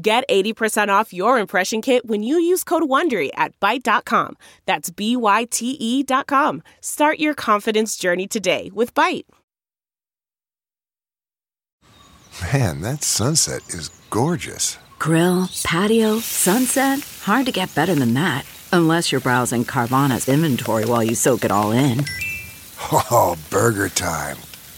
Get 80% off your impression kit when you use code WONDERY at Byte.com. That's B-Y-T-E dot com. Start your confidence journey today with Byte. Man, that sunset is gorgeous. Grill, patio, sunset. Hard to get better than that. Unless you're browsing Carvana's inventory while you soak it all in. Oh, burger time.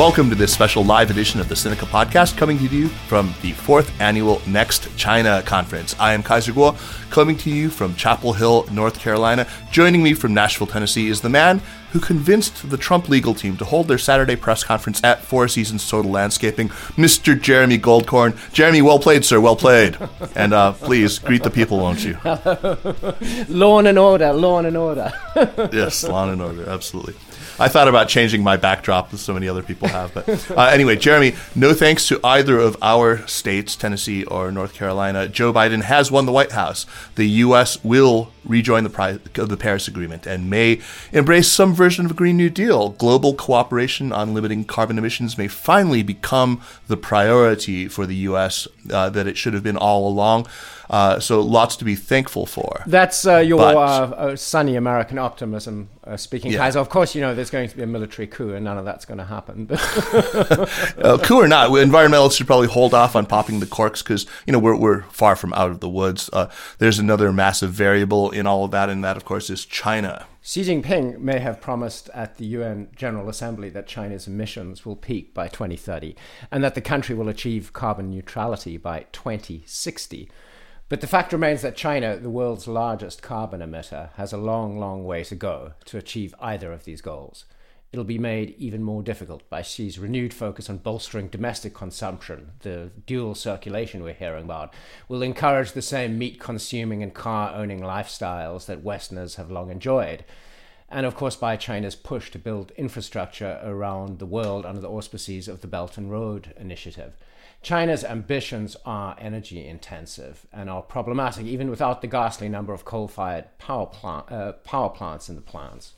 Welcome to this special live edition of the Sinica Podcast, coming to you from the fourth annual Next China Conference. I am Kaiser Guo, coming to you from Chapel Hill, North Carolina. Joining me from Nashville, Tennessee, is the man who convinced the Trump legal team to hold their Saturday press conference at Four Seasons Total Landscaping, Mr. Jeremy Goldkorn. Jeremy, well played, sir, well played. And uh, please greet the people, won't you? lawn and order, lawn and order. yes, lawn and order, absolutely. I thought about changing my backdrop, as so many other people have. But uh, anyway, Jeremy, no thanks to either of our states, Tennessee or North Carolina, Joe Biden has won the White House. The U.S. will rejoin the, pri- the Paris Agreement and may embrace some version of a Green New Deal. Global cooperation on limiting carbon emissions may finally become the priority for the U.S. Uh, that it should have been all along. Uh, so lots to be thankful for. That's uh, your but, uh, uh sunny American optimism uh, speaking, yeah. Kaiser. Of course, you know there's going to be a military coup, and none of that's going to happen. Coup or not, environmentalists should probably hold off on popping the corks because you know we're we're far from out of the woods. there's another massive variable in all of that, and that of course is China. Xi Jinping may have promised at the UN General Assembly that China's emissions will peak by 2030 and that the country will achieve carbon neutrality by 2060. But the fact remains that China, the world's largest carbon emitter, has a long, long way to go to achieve either of these goals. It'll be made even more difficult by Xi's renewed focus on bolstering domestic consumption. The dual circulation we're hearing about will encourage the same meat consuming and car owning lifestyles that Westerners have long enjoyed. And of course, by China's push to build infrastructure around the world under the auspices of the Belt and Road Initiative. China's ambitions are energy intensive and are problematic even without the ghastly number of coal fired power, plant, uh, power plants in the plans.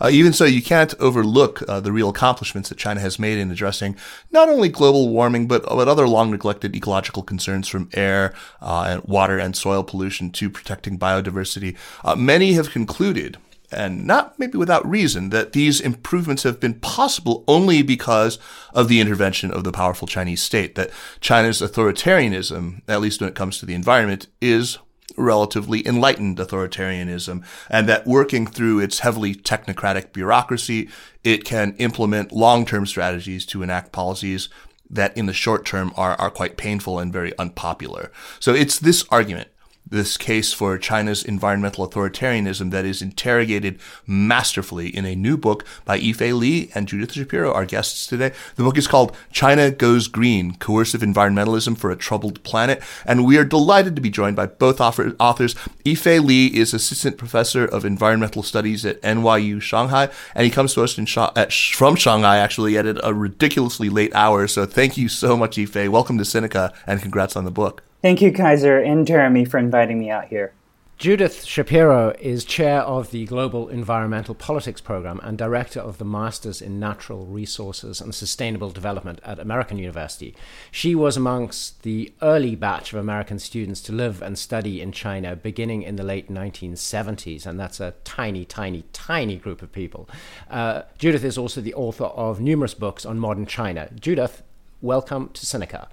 Uh, even so, you can't overlook uh, the real accomplishments that China has made in addressing not only global warming, but, but other long neglected ecological concerns from air uh, and water and soil pollution to protecting biodiversity. Uh, many have concluded and not maybe without reason, that these improvements have been possible only because of the intervention of the powerful Chinese state, that China's authoritarianism, at least when it comes to the environment, is relatively enlightened authoritarianism, and that working through its heavily technocratic bureaucracy, it can implement long-term strategies to enact policies that in the short term are, are quite painful and very unpopular. So it's this argument this case for China's environmental authoritarianism that is interrogated masterfully in a new book by Yifei Li and Judith Shapiro, our guests today. The book is called China Goes Green, Coercive Environmentalism for a Troubled Planet. And we are delighted to be joined by both authors. Yifei Li is Assistant Professor of Environmental Studies at NYU Shanghai, and he comes to us at, uh, from Shanghai, actually, at a ridiculously late hour. So thank you so much, Yifei. Welcome to Sinica, and congrats on the book. Thank you, Kaiser and Jeremy, for inviting me out here. Judith Shapiro is chair of the Global Environmental Politics Program and director of the Masters in Natural Resources and Sustainable Development at American University. She was amongst the early batch of American students to live and study in China beginning in the late 1970s, and that's a tiny, tiny, tiny group of people. Uh, Judith is also the author of numerous books on modern China. Judith, welcome to Sinica.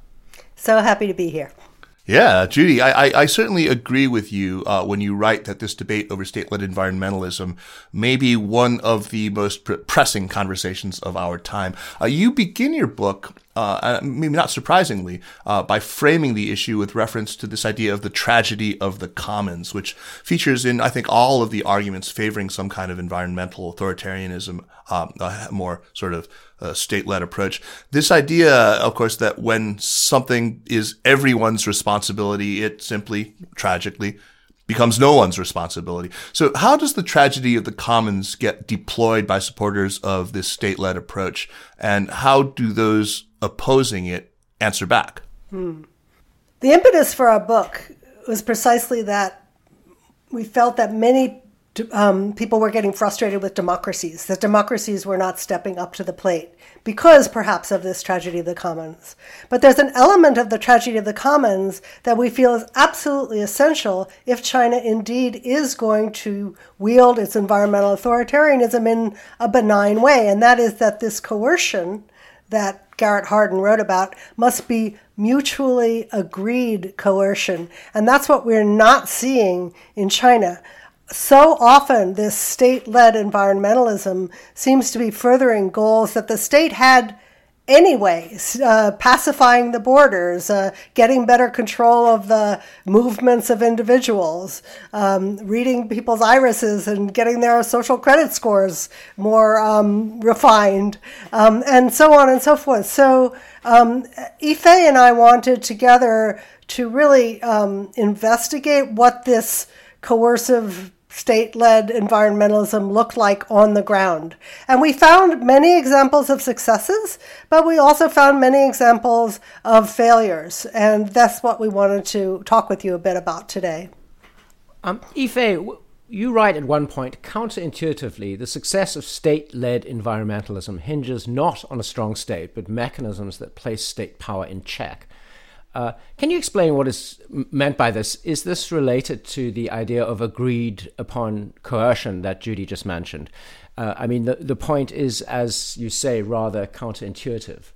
So happy to be here. Yeah, Judy, I, I, I, certainly agree with you uh, when you write that this debate over state-led environmentalism may be one of the most pr- pressing conversations of our time. Uh, you begin your book, uh, maybe not surprisingly, uh, by framing the issue with reference to this idea of the tragedy of the commons, which features in, I think, all of the arguments favoring some kind of environmental authoritarianism, um, a more sort of uh, state-led approach. This idea, of course, that when something is everyone's responsibility, it simply, tragically, becomes no one's responsibility. So how does the tragedy of the commons get deployed by supporters of this state-led approach? And how do those opposing it answer back? Hmm. The impetus for our book was precisely that we felt that many um, people were getting frustrated with democracies, that democracies were not stepping up to the plate because perhaps of this tragedy of the commons. But there's an element of the tragedy of the commons that we feel is absolutely essential if China indeed is going to wield its environmental authoritarianism in a benign way, and that is that this coercion that Garrett Hardin wrote about must be mutually agreed coercion. And that's what we're not seeing in China so often this state led environmentalism seems to be furthering goals that the state had anyway, uh, pacifying the borders, uh, getting better control of the movements of individuals, um, reading people's irises and getting their social credit scores more um, refined, um, and so on and so forth. So, um, Yifei and I wanted together to really um, investigate what this coercive state led environmentalism looked like on the ground. And we found many examples of successes, but we also found many examples of failures. And that's what we wanted to talk with you a bit about today. Um, Yifei, you write at one point counterintuitively, the success of state led environmentalism hinges not on a strong state, but mechanisms that place state power in check. Uh, can you explain what is meant by this? Is this related to the idea of agreed upon coercion that Judy just mentioned? Uh, I mean, the, the point is, as you say, rather counterintuitive.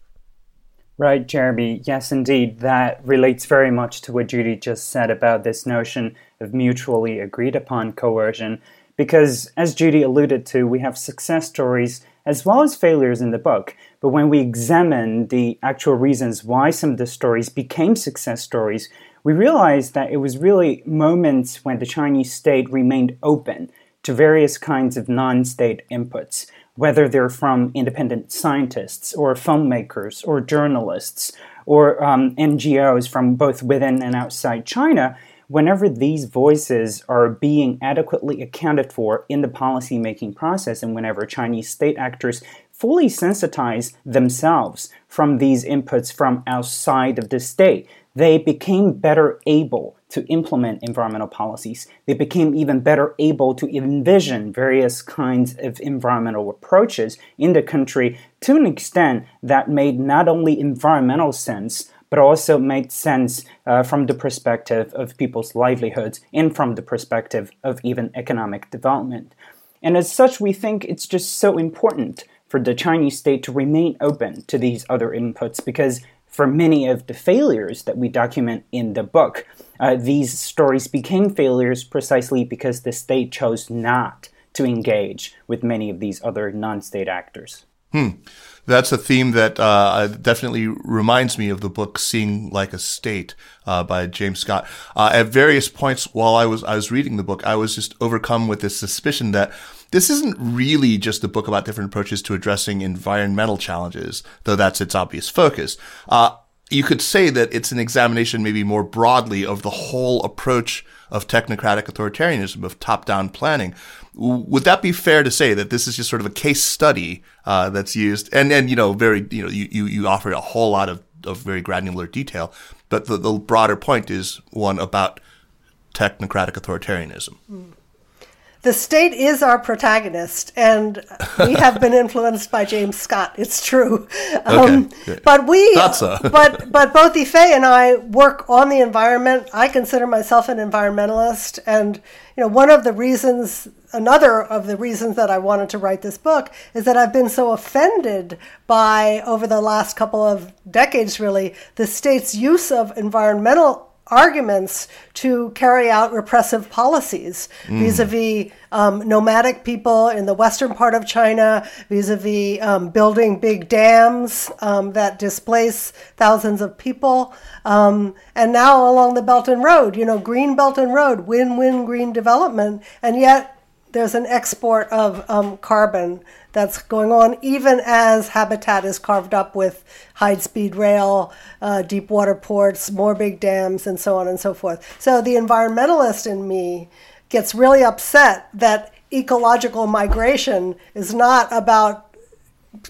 Right, Jeremy. Yes, indeed. That relates very much to what Judy just said about this notion of mutually agreed upon coercion. Because, as Judy alluded to, we have success stories as well as failures in the book. But when we examine the actual reasons why some of the stories became success stories, we realize that it was really moments when the Chinese state remained open to various kinds of non state inputs, whether they're from independent scientists or filmmakers or journalists or um, NGOs from both within and outside China whenever these voices are being adequately accounted for in the policy-making process and whenever Chinese state actors fully sensitize themselves from these inputs from outside of the state, they became better able to implement environmental policies. They became even better able to envision various kinds of environmental approaches in the country to an extent that made not only environmental sense, but also made sense uh, from the perspective of people's livelihoods and from the perspective of even economic development. And as such, we think it's just so important for the Chinese state to remain open to these other inputs because for many of the failures that we document in the book, uh, these stories became failures precisely because the state chose not to engage with many of these other non state actors. Hmm. That's a theme that uh, definitely reminds me of the book "Seeing Like a State" uh, by James Scott. Uh, at various points while I was I was reading the book, I was just overcome with this suspicion that this isn't really just a book about different approaches to addressing environmental challenges, though that's its obvious focus. You could say that it's an examination, maybe more broadly, of the whole approach of technocratic authoritarianism, of top-down planning. Would that be fair to say that this is just sort of a case study uh, that's used, and and you know, very you know, you, you offer a whole lot of, of very granular detail, but the, the broader point is one about technocratic authoritarianism. Mm the state is our protagonist, and we have been influenced by James Scott. It's true, um, okay. but we, so. but but both Yifei and I work on the environment. I consider myself an environmentalist, and you know, one of the reasons, another of the reasons that I wanted to write this book is that I've been so offended by over the last couple of decades, really, the state's use of environmental arguments to carry out repressive policies vis a vis nomadic people in the western part of China, vis a vis building big dams um, that displace thousands of people. Um, and now along the Belt and Road, you know, Green Belt and Road, win win green development. And yet there's an export of um, carbon that's going on, even as habitat is carved up with high speed rail, uh, deep water ports, more big dams, and so on and so forth. So the environmentalist in me gets really upset that ecological migration is not about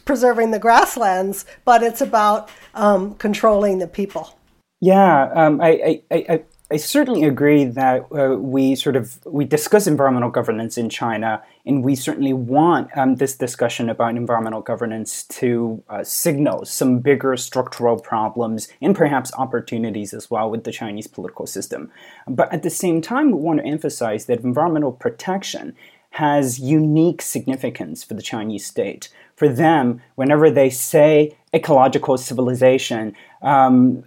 preserving the grasslands, but it's about um, controlling the people. Yeah, um, I, I, I, I certainly agree that uh, we sort of we discuss environmental governance in China, and we certainly want um, this discussion about environmental governance to uh, signal some bigger structural problems and perhaps opportunities as well with the Chinese political system. But at the same time, we want to emphasize that environmental protection has unique significance for the Chinese state. For them, whenever they say ecological civilization, um,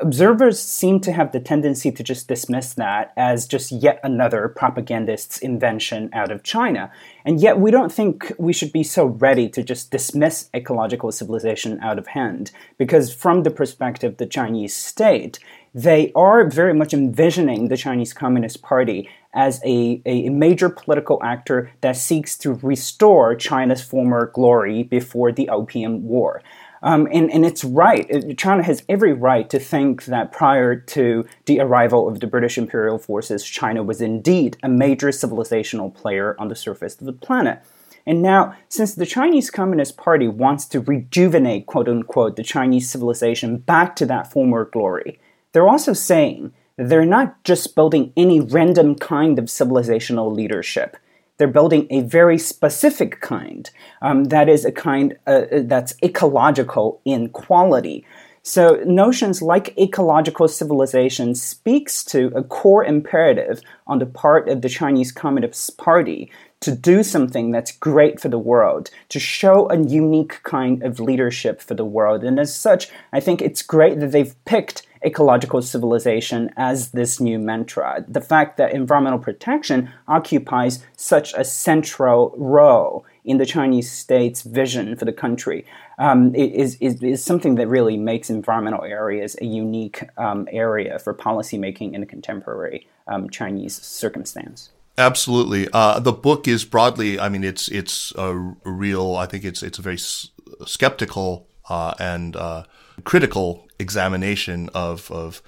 observers seem to have the tendency to just dismiss that as just yet another propagandist's invention out of China. And yet, we don't think we should be so ready to just dismiss ecological civilization out of hand, because from the perspective of the Chinese state, they are very much envisioning the Chinese Communist Party as a, a major political actor that seeks to restore China's former glory before the Opium War. Um, and, and it's right. China has every right to think that prior to the arrival of the British imperial forces, China was indeed a major civilizational player on the surface of the planet. And now, since the Chinese Communist Party wants to rejuvenate, quote unquote, the Chinese civilization back to that former glory, they're also saying they're not just building any random kind of civilizational leadership. They're building a very specific kind. Um, that is a kind uh, that's ecological in quality. So notions like ecological civilization speaks to a core imperative on the part of the Chinese Communist Party to do something that's great for the world, to show a unique kind of leadership for the world. And as such, I think it's great that they've picked ecological civilization as this new mantra. The fact that environmental protection occupies such a central role in the Chinese state's vision for the country um, is, is, is, something that really makes environmental areas a unique um, area for policymaking in a contemporary um, Chinese circumstance. Absolutely. Uh, the book is broadly, I mean, it's, it's a real, I think it's, it's a very s- skeptical, uh, and, uh, critical examination of, of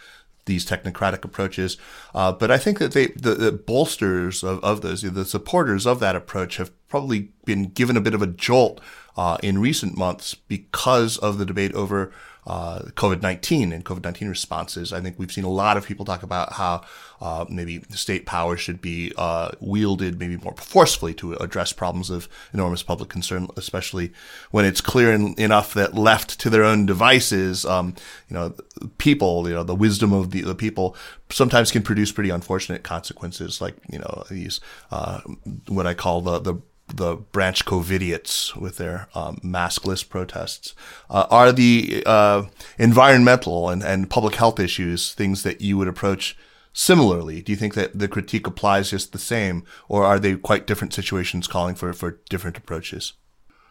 these technocratic approaches. Uh, but I think that they, the, the bolsters of, of those, the supporters of that approach have probably been given a bit of a jolt uh, in recent months because of the debate over uh, COVID 19 and COVID 19 responses. I think we've seen a lot of people talk about how uh, maybe state power should be uh, wielded maybe more forcefully to address problems of enormous public concern, especially when it's clear in, enough that left to their own devices, um, you know, people, you know, the wisdom of the, the people sometimes can produce pretty unfortunate consequences, like, you know, these, uh, what I call the, the the branch COVIDiots with their um, maskless protests uh, are the uh, environmental and, and public health issues things that you would approach similarly? Do you think that the critique applies just the same, or are they quite different situations calling for, for different approaches?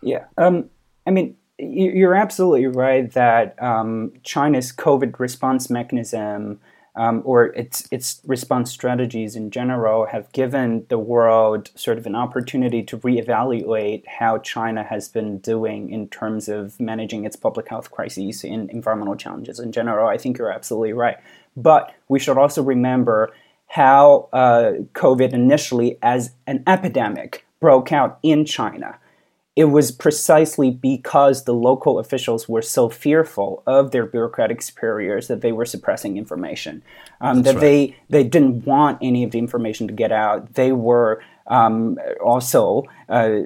Yeah. Um, I mean, you're absolutely right that um, China's COVID response mechanism um, or its its response strategies in general have given the world sort of an opportunity to reevaluate how China has been doing in terms of managing its public health crises and environmental challenges in general. I think you're absolutely right, but we should also remember how uh, COVID initially, as an epidemic, broke out in China it was precisely because the local officials were so fearful of their bureaucratic superiors that they were suppressing information. Um, that right. they they didn't want any of the information to get out. They were um, also uh,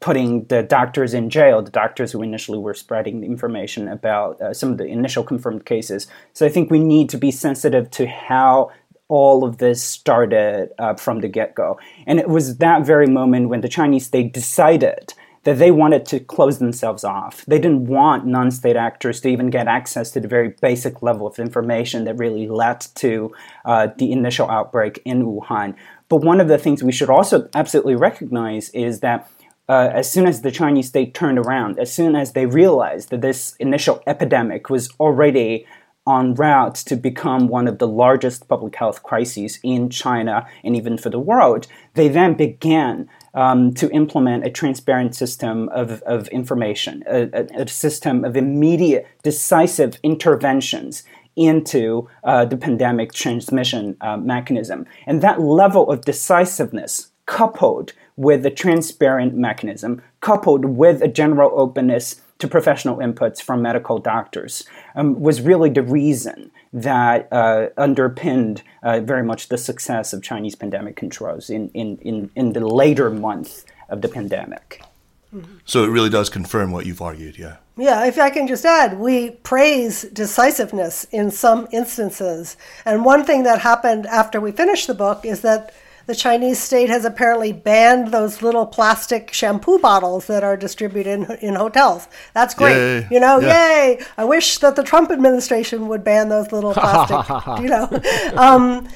putting the doctors in jail, the doctors who initially were spreading the information about uh, some of the initial confirmed cases. So I think we need to be sensitive to how all of this started uh, from the get go. And it was that very moment when the Chinese state decided that they wanted to close themselves off. They didn't want non state actors to even get access to the very basic level of information that really led to uh, the initial outbreak in Wuhan. But one of the things we should also absolutely recognize is that uh, as soon as the Chinese state turned around, as soon as they realized that this initial epidemic was already on route to become one of the largest public health crises in China and even for the world, they then began um, to implement a transparent system of, of information, a, a, a system of immediate, decisive interventions into uh, the pandemic transmission uh, mechanism. And that level of decisiveness, coupled with a transparent mechanism, coupled with a general openness to professional inputs from medical doctors, um, was really the reason that uh, underpinned uh, very much the success of Chinese pandemic controls in, in, in, in the later month of the pandemic. So it really does confirm what you've argued, yeah. Yeah, if I can just add, we praise decisiveness in some instances. And one thing that happened after we finished the book is that the Chinese state has apparently banned those little plastic shampoo bottles that are distributed in, in hotels. That's great. Yay. You know, yeah. yay. I wish that the Trump administration would ban those little plastic, you know. Um,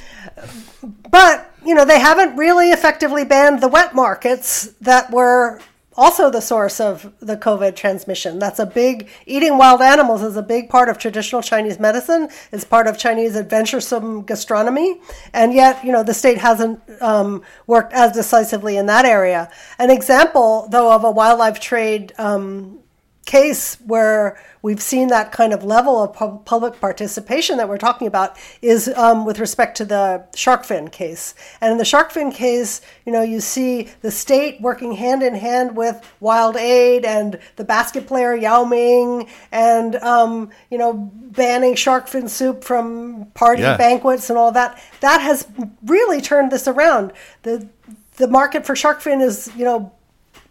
but, you know, they haven't really effectively banned the wet markets that were also the source of the COVID transmission. That's a big, eating wild animals is a big part of traditional Chinese medicine. It's part of Chinese adventuresome gastronomy. And yet, you know, the state hasn't um, worked as decisively in that area. An example, though, of a wildlife trade um, case where we've seen that kind of level of pu- public participation that we're talking about is um, with respect to the shark fin case. And in the shark fin case, you know, you see the state working hand in hand with WildAid and the basket player Yao Ming, and um, you know, banning shark fin soup from party yeah. banquets and all that. That has really turned this around. the The market for shark fin is, you know,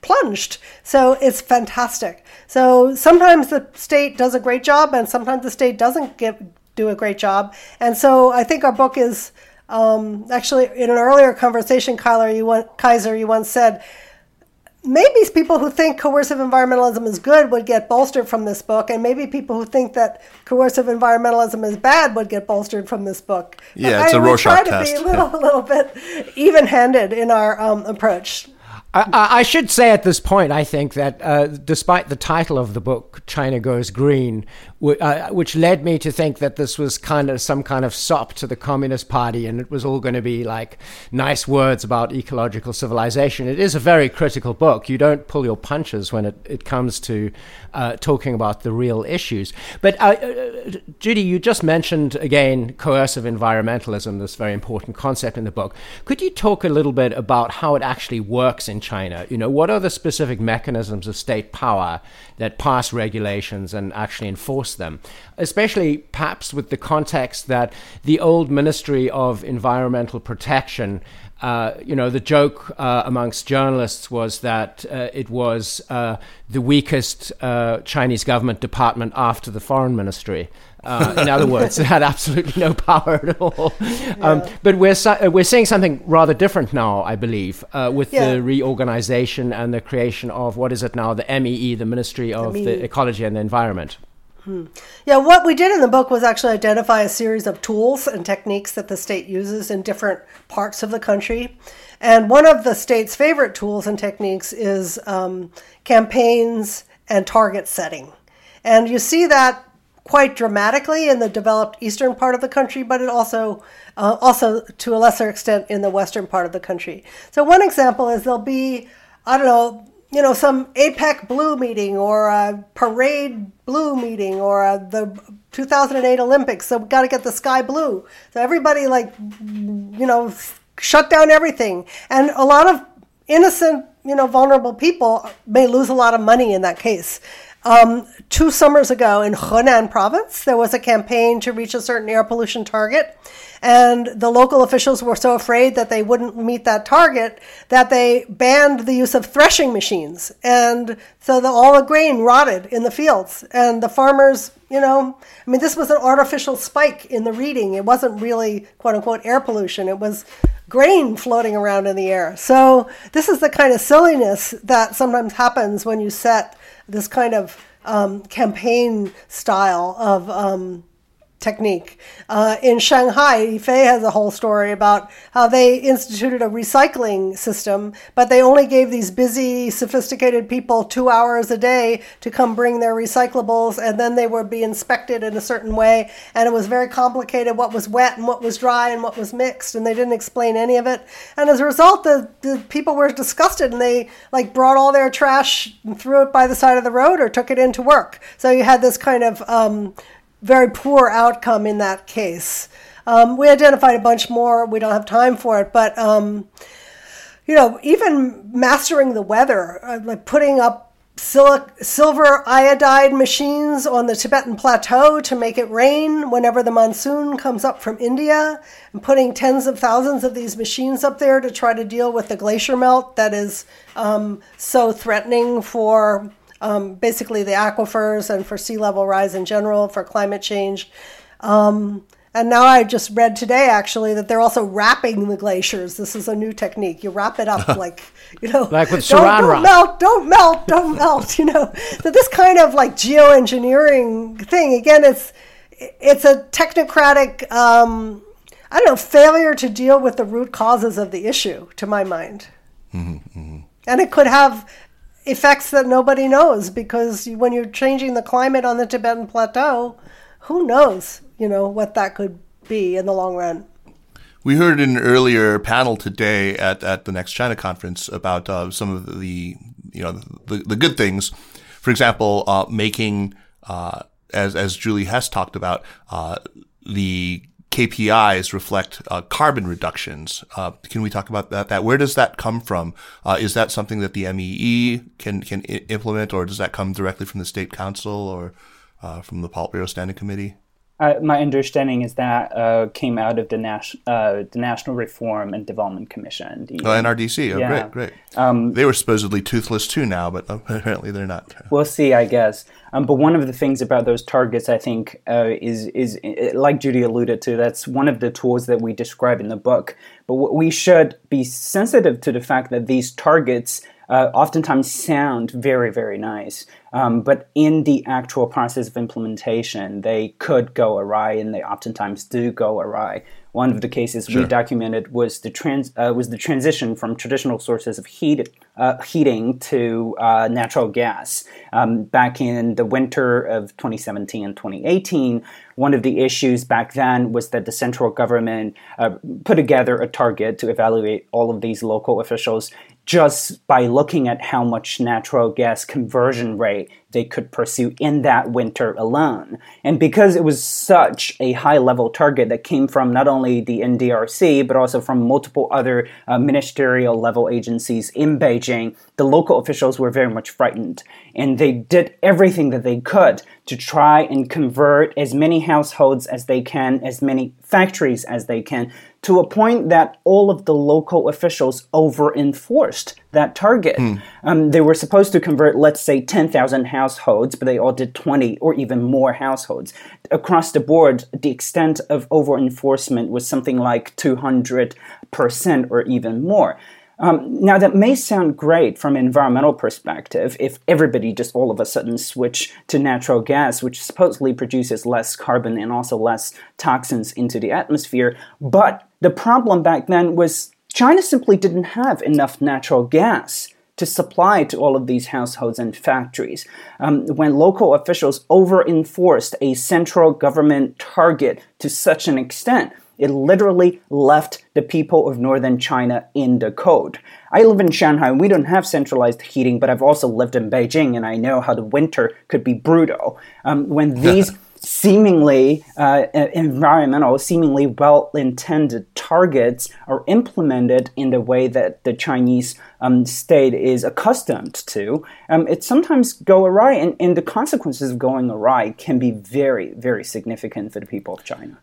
plunged. So it's fantastic. So sometimes the state does a great job, and sometimes the state doesn't get, do a great job. And so I think our book is um, actually in an earlier conversation, Kyler, you want, Kaiser, you once said maybe people who think coercive environmentalism is good would get bolstered from this book, and maybe people who think that coercive environmentalism is bad would get bolstered from this book. Yeah, it's I, a Rorschach test. We try to be a little, little bit even-handed in our um, approach. I, I, should say at this point, I think that uh, despite the title of the book, China Goes Green, uh, which led me to think that this was kind of some kind of sop to the Communist Party and it was all going to be like nice words about ecological civilization. It is a very critical book. You don't pull your punches when it, it comes to uh, talking about the real issues. But uh, uh Judy, you just mentioned again coercive environmentalism, this very important concept in the book. Could you talk a little bit about how it actually works in China? You know, what are the specific mechanisms of state power that pass regulations and actually enforce them, especially perhaps with the context that the old Ministry of Environmental Protection. Uh, you know, the joke uh, amongst journalists was that uh, it was uh, the weakest uh, Chinese government department after the foreign ministry. Uh, in other words, it had absolutely no power at all. Um, but we're we're seeing something rather different now, I believe, uh, with yeah. the reorganization and the creation of what is it now, the MEE, the Ministry of the, the Ecology and the Environment. Hmm. Yeah, what we did in the book was actually identify a series of tools and techniques that the state uses in different parts of the country. And one of the state's favorite tools and techniques is um, campaigns and target setting. And you see that quite dramatically in the developed eastern part of the country, but it also uh, also to a lesser extent in the western part of the country. So one example is there'll be I don't know you know some APEC blue meeting or a parade blue meeting or a, the 2008 Olympics. So we've got to get the sky blue. So everybody like you know shut down everything, and a lot of innocent you know vulnerable people may lose a lot of money in that case. Um, two summers ago in Henan province, there was a campaign to reach a certain air pollution target. And the local officials were so afraid that they wouldn't meet that target that they banned the use of threshing machines. And so the, all the grain rotted in the fields. And the farmers, you know, I mean, this was an artificial spike in the reading. It wasn't really, quote unquote, air pollution. It was grain floating around in the air. So this is the kind of silliness that sometimes happens when you set this kind of um, campaign style of um, technique. Uh, in Shanghai, Yifei has a whole story about how they instituted a recycling system, but they only gave these busy, sophisticated people two hours a day to come bring their recyclables, and then they would be inspected in a certain way. And it was very complicated what was wet and what was dry and what was mixed, and they didn't explain any of it. And as a result, the, the people were disgusted and they like brought all their trash and threw it by the side of the road or took it into work. So you had this kind of um, very poor outcome in that case. Um, we identified a bunch more. We don't have time for it, but um, you know, even mastering the weather, uh, like putting up sil- silver iodide machines on the Tibetan plateau to make it rain whenever the monsoon comes up from India, and putting tens of thousands of these machines up there to try to deal with the glacier melt that is um, so threatening for um, basically the aquifers and for sea level rise in general, for climate change. Um, and now I just read today actually that they're also wrapping the glaciers. This is a new technique. You wrap it up like, you know, like with don't, don't wrap. melt, don't melt, don't melt. You know, so this kind of like geoengineering thing again. It's it's a technocratic, um, I don't know, failure to deal with the root causes of the issue, to my mind. Mm-hmm, And it could have effects that nobody knows because when you're changing the climate on the Tibetan plateau, who knows, you know, what that could be in the long run. We heard in an earlier panel today at, at the Next China conference about uh, some of the you know the, the good things. For example, uh, making uh, as as Julie Hess talked about uh, the KPIs reflect uh, carbon reductions. Uh, can we talk about that? That where does that come from? Uh, is that something that the MEE can can I- implement, or does that come directly from the state council or uh, from the Politburo Standing Committee? Uh, my understanding is that uh, came out of the, Nas- uh, the National Reform and Development Commission. The, Oh, NRDC. Oh, Yeah. great, great. they were supposedly toothless too now, but apparently they're not. We'll see, I guess. Um, but one of the things about those targets, I think, uh, is is uh, like Judy alluded to. That's one of the tools that we describe in the book. But we should be sensitive to the fact that these targets uh, oftentimes sound very, very nice. Um, but in the actual process of implementation, they could go awry, and they oftentimes do go awry. One of the cases we documented was the trans uh, was the transition from traditional sources of heat uh, heating to uh, natural gas. Um, back in the winter of 2017 and 2018, one of the issues back then was that the central government uh, put together a target to evaluate all of these local officials just by looking at how much natural gas conversion rate they could pursue in that winter alone. And because it was such a high level target that came from not only the NDRC, but also from multiple other uh, ministerial level agencies in Beijing, the local officials were very much frightened. And they did everything that they could to try and convert as many households as they can, as many factories as they can, to a point that all of the local officials over enforced that target. Um, they were supposed to convert, let's say, 10,000 households, but they all did 20 or even more households. Across the board, the extent of over enforcement was something like 200% or even more. Um, now, that may sound great from an environmental perspective if everybody just all of a sudden switch to natural gas, which supposedly produces less carbon and also less toxins into the atmosphere. But the problem back then was China simply didn't have enough natural gas to supply to all of these households and factories. Um, when local officials over enforced a central government target to such an extent, it literally left the people of northern China in the cold. I live in Shanghai. We don't have centralized heating, but I've also lived in Beijing, and I know how the winter could be brutal. Um, when these seemingly uh, environmental, seemingly well intended targets are implemented in the way that the Chinese um, state is accustomed to, um, it sometimes go awry, and, and the consequences of going awry can be very, very significant for the people of China.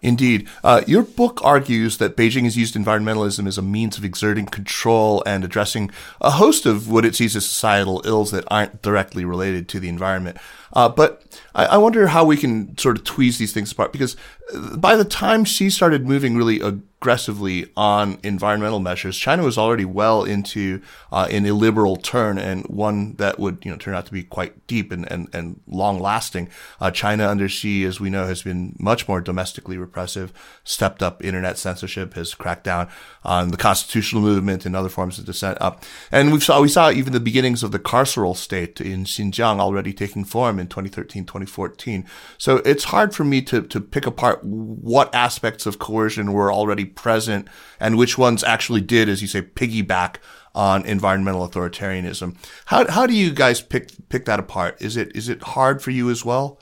Indeed. Uh, your book argues that Beijing has used environmentalism as a means of exerting control and addressing a host of what it sees as societal ills that aren't directly related to the environment. Uh, but I, I, wonder how we can sort of tweeze these things apart because uh, by the time Xi started moving really aggressively on environmental measures, China was already well into uh, an illiberal turn and one that would you know turn out to be quite deep and, and, and long lasting. Uh, China under Xi, as we know, has been much more domestically repressive, stepped up internet censorship, has cracked down on the constitutional movement and other forms of dissent up. And we saw we saw even the beginnings of the carceral state in Xinjiang already taking form in 2013, 2014. So it's hard for me to, to pick apart what aspects of coercion were already present and which ones actually did, as you say, piggyback on environmental authoritarianism. How, how do you guys pick pick that apart? Is it is it hard for you as well?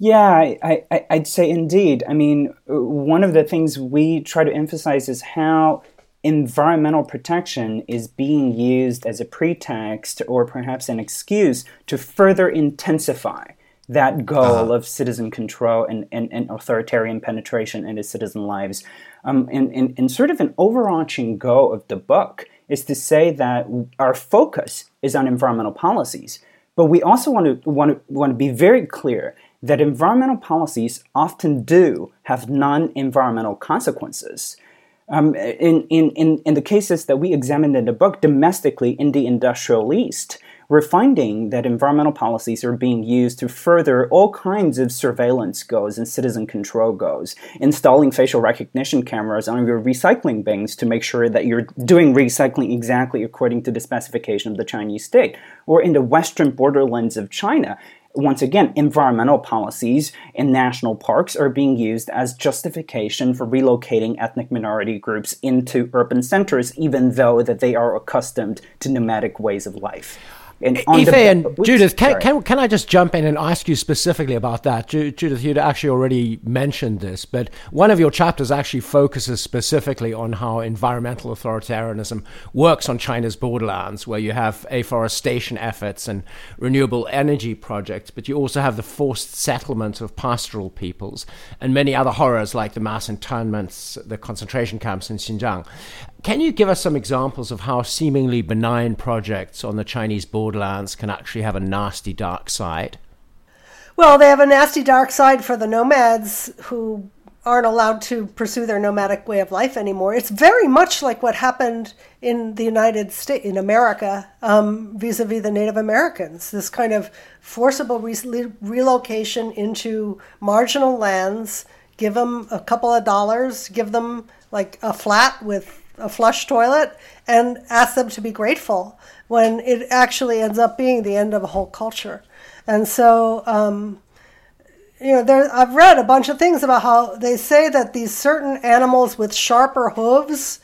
Yeah, I, I, I'd say indeed. I mean, one of the things we try to emphasize is how environmental protection is being used as a pretext or perhaps an excuse to further intensify that goal uh-huh. of citizen control and, and, and, authoritarian penetration into citizen lives. Um, and, and, and sort of an overarching goal of the book is to say that our focus is on environmental policies, but we also want to, want to, want to be very clear that environmental policies often do have non environmental consequences. Um, in, in, in, in the cases that we examined in the book domestically in the industrial East, we're finding that environmental policies are being used to further all kinds of surveillance goals and citizen control goals, installing facial recognition cameras on your recycling bins to make sure that you're doing recycling exactly according to the specification of the Chinese state, or in the western borderlands of China, once again, environmental policies in national parks are being used as justification for relocating ethnic minority groups into urban centers, even though that they are accustomed to nomadic ways of life. And Yifei the, and Judith, can, can, can I just jump in and ask you specifically about that? Judith, you'd actually already mentioned this, but one of your chapters actually focuses specifically on how environmental authoritarianism works on China's borderlands, where you have afforestation efforts and renewable energy projects, but you also have the forced settlement of pastoral peoples and many other horrors like the mass internments, the concentration camps in Xinjiang. Can you give us some examples of how seemingly benign projects on the Chinese borderlands can actually have a nasty dark side? Well, they have a nasty dark side for the nomads who aren't allowed to pursue their nomadic way of life anymore. It's very much like what happened in the United States, in America, vis a vis the Native Americans. This kind of forcible re- relocation into marginal lands, give them a couple of dollars, give them like a flat with a flush toilet and ask them to be grateful when it actually ends up being the end of a whole culture. And so, um, you know, there, I've read a bunch of things about how they say that these certain animals with sharper hooves,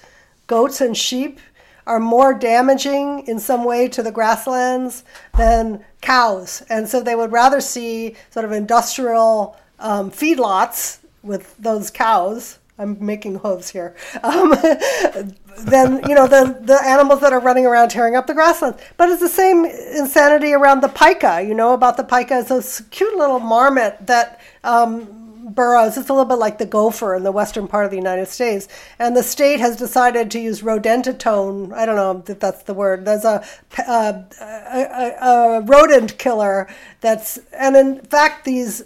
goats and sheep, are more damaging in some way to the grasslands than cows. And so they would rather see sort of industrial um, feedlots with those cows I'm making hooves here. Um, then you know the the animals that are running around tearing up the grasslands. But it's the same insanity around the pika. You know about the pika. It's a cute little marmot that um, burrows. It's a little bit like the gopher in the western part of the United States. And the state has decided to use rodentatone. I don't know if that's the word. There's a, a, a, a rodent killer that's and in fact these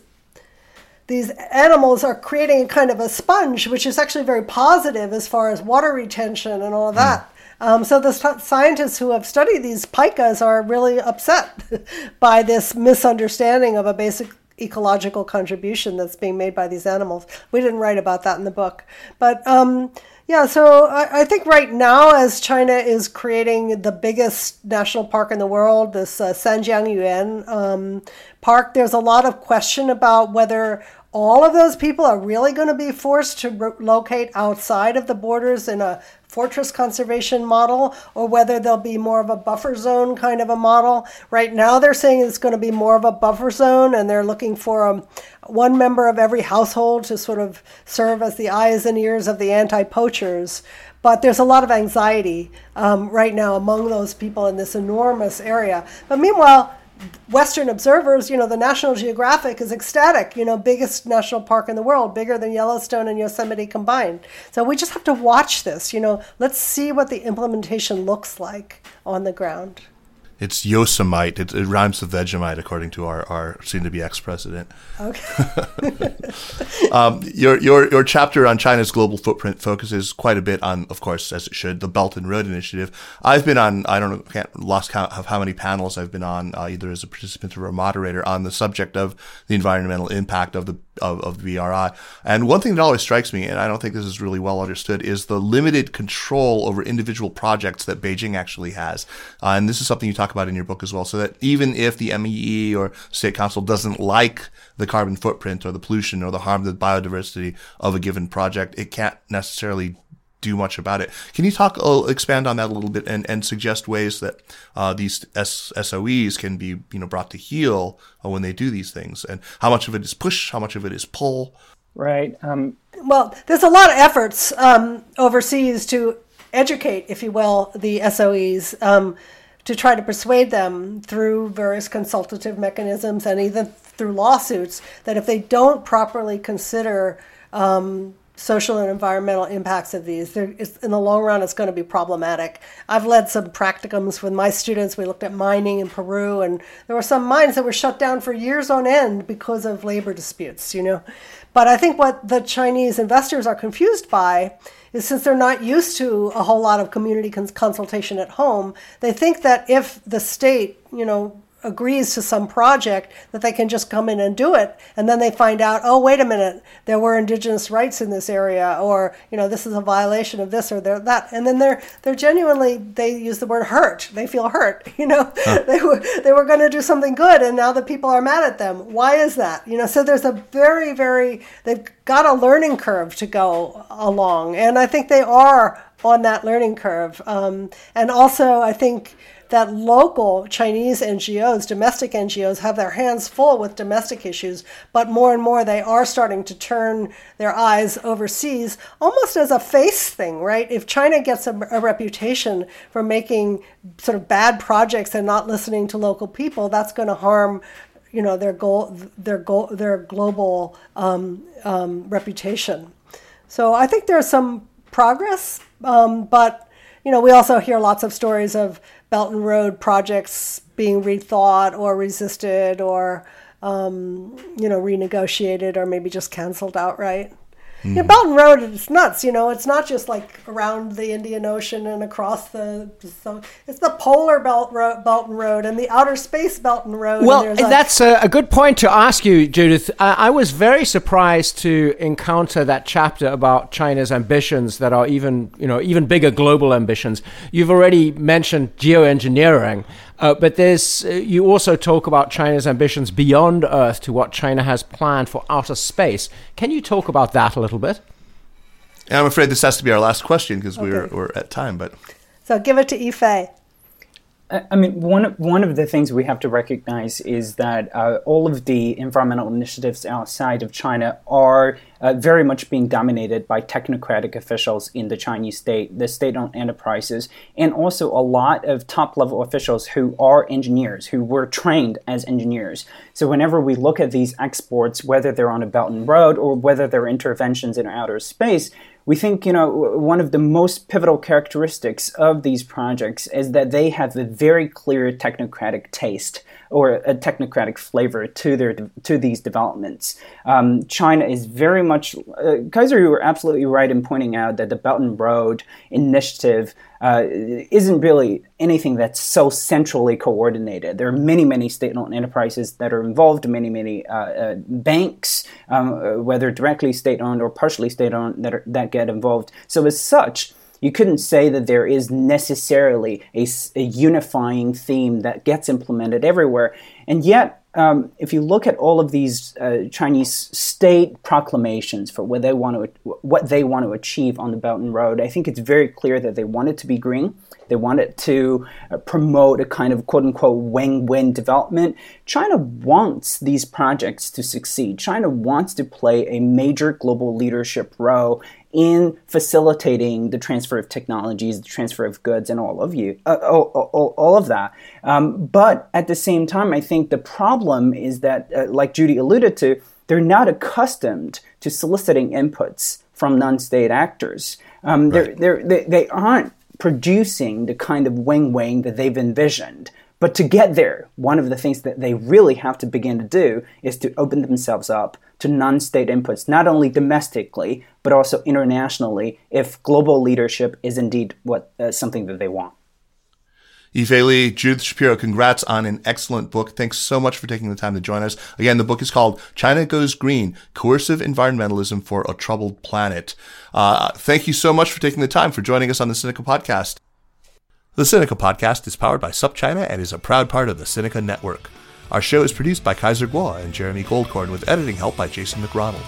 these animals are creating a kind of a sponge, which is actually very positive as far as water retention and all of that. Mm. Um, so the st- scientists who have studied these pikas are really upset by this misunderstanding of a basic ecological contribution that's being made by these animals. We didn't write about that in the book, but um, yeah. So I, I, think right now, as China is creating the biggest national park in the world, this uh, Sanjiangyuan um, park, there's a lot of question about whether all of those people are really going to be forced to re- locate outside of the borders in a fortress conservation model or whether there'll be more of a buffer zone kind of a model. Right now, they're saying it's going to be more of a buffer zone and they're looking for um, one member of every household to sort of serve as the eyes and ears of the anti poachers. But there's a lot of anxiety um, right now among those people in this enormous area. But meanwhile, Western observers, you know, the National Geographic is ecstatic, you know, biggest national park in the world, bigger than Yellowstone and Yosemite combined. So we just have to watch this, you know, let's see what the implementation looks like on the ground. It's Yosemite. It, it rhymes with Vegemite, according to our, our soon-to-be ex-president. Okay. um, your, your your chapter on China's global footprint focuses quite a bit on, of course, as it should, the Belt and Road Initiative. I've been on, I don't know, can't lost count of how many panels I've been on, uh, either as a participant or a moderator, on the subject of the environmental impact of the of, of BRI. And one thing that always strikes me, and I don't think this is really well understood, is the limited control over individual projects that Beijing actually has. Uh, and this is something you talk about in your book as well. So that even if the MEE or State Council doesn't like the carbon footprint or the pollution or the harm to the biodiversity of a given project, it can't necessarily do much about it. Can you talk, uh, expand on that a little bit, and, and suggest ways that uh, these S- SOEs can be, you know, brought to heel uh, when they do these things, and how much of it is push, how much of it is pull? Right. Um, well, there's a lot of efforts um, overseas to educate, if you will, the SOEs. Um, to try to persuade them through various consultative mechanisms and even through lawsuits that if they don't properly consider um, social and environmental impacts of these. in the long run, it's going to be problematic. I've led some practicums with my students. We looked at mining in Peru, and there were some mines that were shut down for years on end because of labor disputes, you know. But I think what the Chinese investors are confused by is since they're not used to a whole lot of community cons- consultation at home, they think that if the state, you know, agrees to some project that they can just come in and do it. And then they find out oh wait a minute there were indigenous rights in this area or you know this is a violation of this or that. And then they're they're genuinely they use the word hurt. They feel hurt you know? Huh. they were they were going to do something good and now the people are mad at them. Why is that? You know so there's a very very they've got a learning curve to go along. And i think they are on that learning curve. Um, and also i think that local Chinese NGOs, domestic NGOs, have their hands full with domestic issues, but more and more they are starting to turn their eyes overseas almost as a face thing, right? If China gets a, a reputation for making sort of bad projects and not listening to local people, that's going to harm you know their goal their goal their global um, um, reputation so i think there's some progress um, but you know we also hear lots of stories of Belt and Road projects being rethought or resisted or um, you know renegotiated or maybe just canceled outright. Mm. Yeah, Belt and Road is nuts. You know, it's not just like around the Indian Ocean and across the. So it's the polar belt, ro- belt and road and the outer space belt and road. Well, and that's a, a, good point to ask you, Judith. I, I was very surprised to encounter that chapter about China's ambitions that are even, you know, even bigger global ambitions. You've already mentioned geoengineering. Uh, but there's uh, you also talk about China's ambitions beyond Earth to what China has planned for outer space. Can you talk about that a little bit? And I'm afraid this has to be our last question because okay. we're we're at time. But so give it to Yifei. I mean, one one of the things we have to recognize is that uh, all of the environmental initiatives outside of China are uh, very much being dominated by technocratic officials in the Chinese state, the state-owned enterprises, and also a lot of top-level officials who are engineers, who were trained as engineers. So whenever we look at these exports, whether they're on a Belt and Road or whether they're interventions in outer space, we think you know one of the most pivotal characteristics of these projects is that they have a very clear technocratic taste or a technocratic flavor to their to these developments. Um, China is very much. Uh, Kaiser, you were absolutely right in pointing out that the Belt and Road Initiative uh, isn't really anything that's so centrally coordinated. There are many, many state-owned enterprises that are involved, many, many uh, uh, banks, um, whether directly state-owned or partially state-owned, that, are, that get involved. So as such, you couldn't say that there is necessarily a, a unifying theme that gets implemented everywhere. And yet, um, if you look at all of these uh, Chinese state proclamations for what they want to what they want to achieve on the Belt and Road, I think it's very clear that they want it to be green. They want it to uh, promote a kind of quote unquote win-win development. China wants these projects to succeed. China wants to play a major global leadership role in facilitating the transfer of technologies, the transfer of goods, and all of you, uh, all, all, all, of that. Um, but at the same time, I think the problem is that, uh, like Judy alluded to, they're not accustomed to soliciting inputs from non-state actors. Um, right. they're, they're, they, they aren't producing the kind of wing wing that they've envisioned But to get there, one of the things that they really have to begin to do is to open themselves up to non state inputs, not only domestically, but also internationally, if global leadership is indeed what uh, something that they want. Yifei Li, Judith Shapiro, congrats on an excellent book. Thanks so much for taking the time to join us. Again, the book is called China Goes Green Coercive Environmentalism for a Troubled Planet. Uh, thank you so much for taking the time for joining us on the Sinica Podcast. The Sinica Podcast is powered by SupChina and is a proud part of the Sinica Network. Our show is produced by Kaiser Kuo and Jeremy Goldkorn with editing help by Jason McRonald.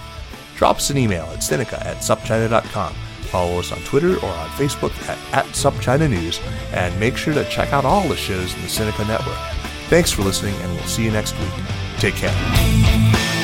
Drop us an email at sinica at supchina.com. Follow us on Twitter or on Facebook at, at SupChina News, and make sure to check out all the shows in the Sinica Network. Thanks for listening, and we'll see you next week. Take care.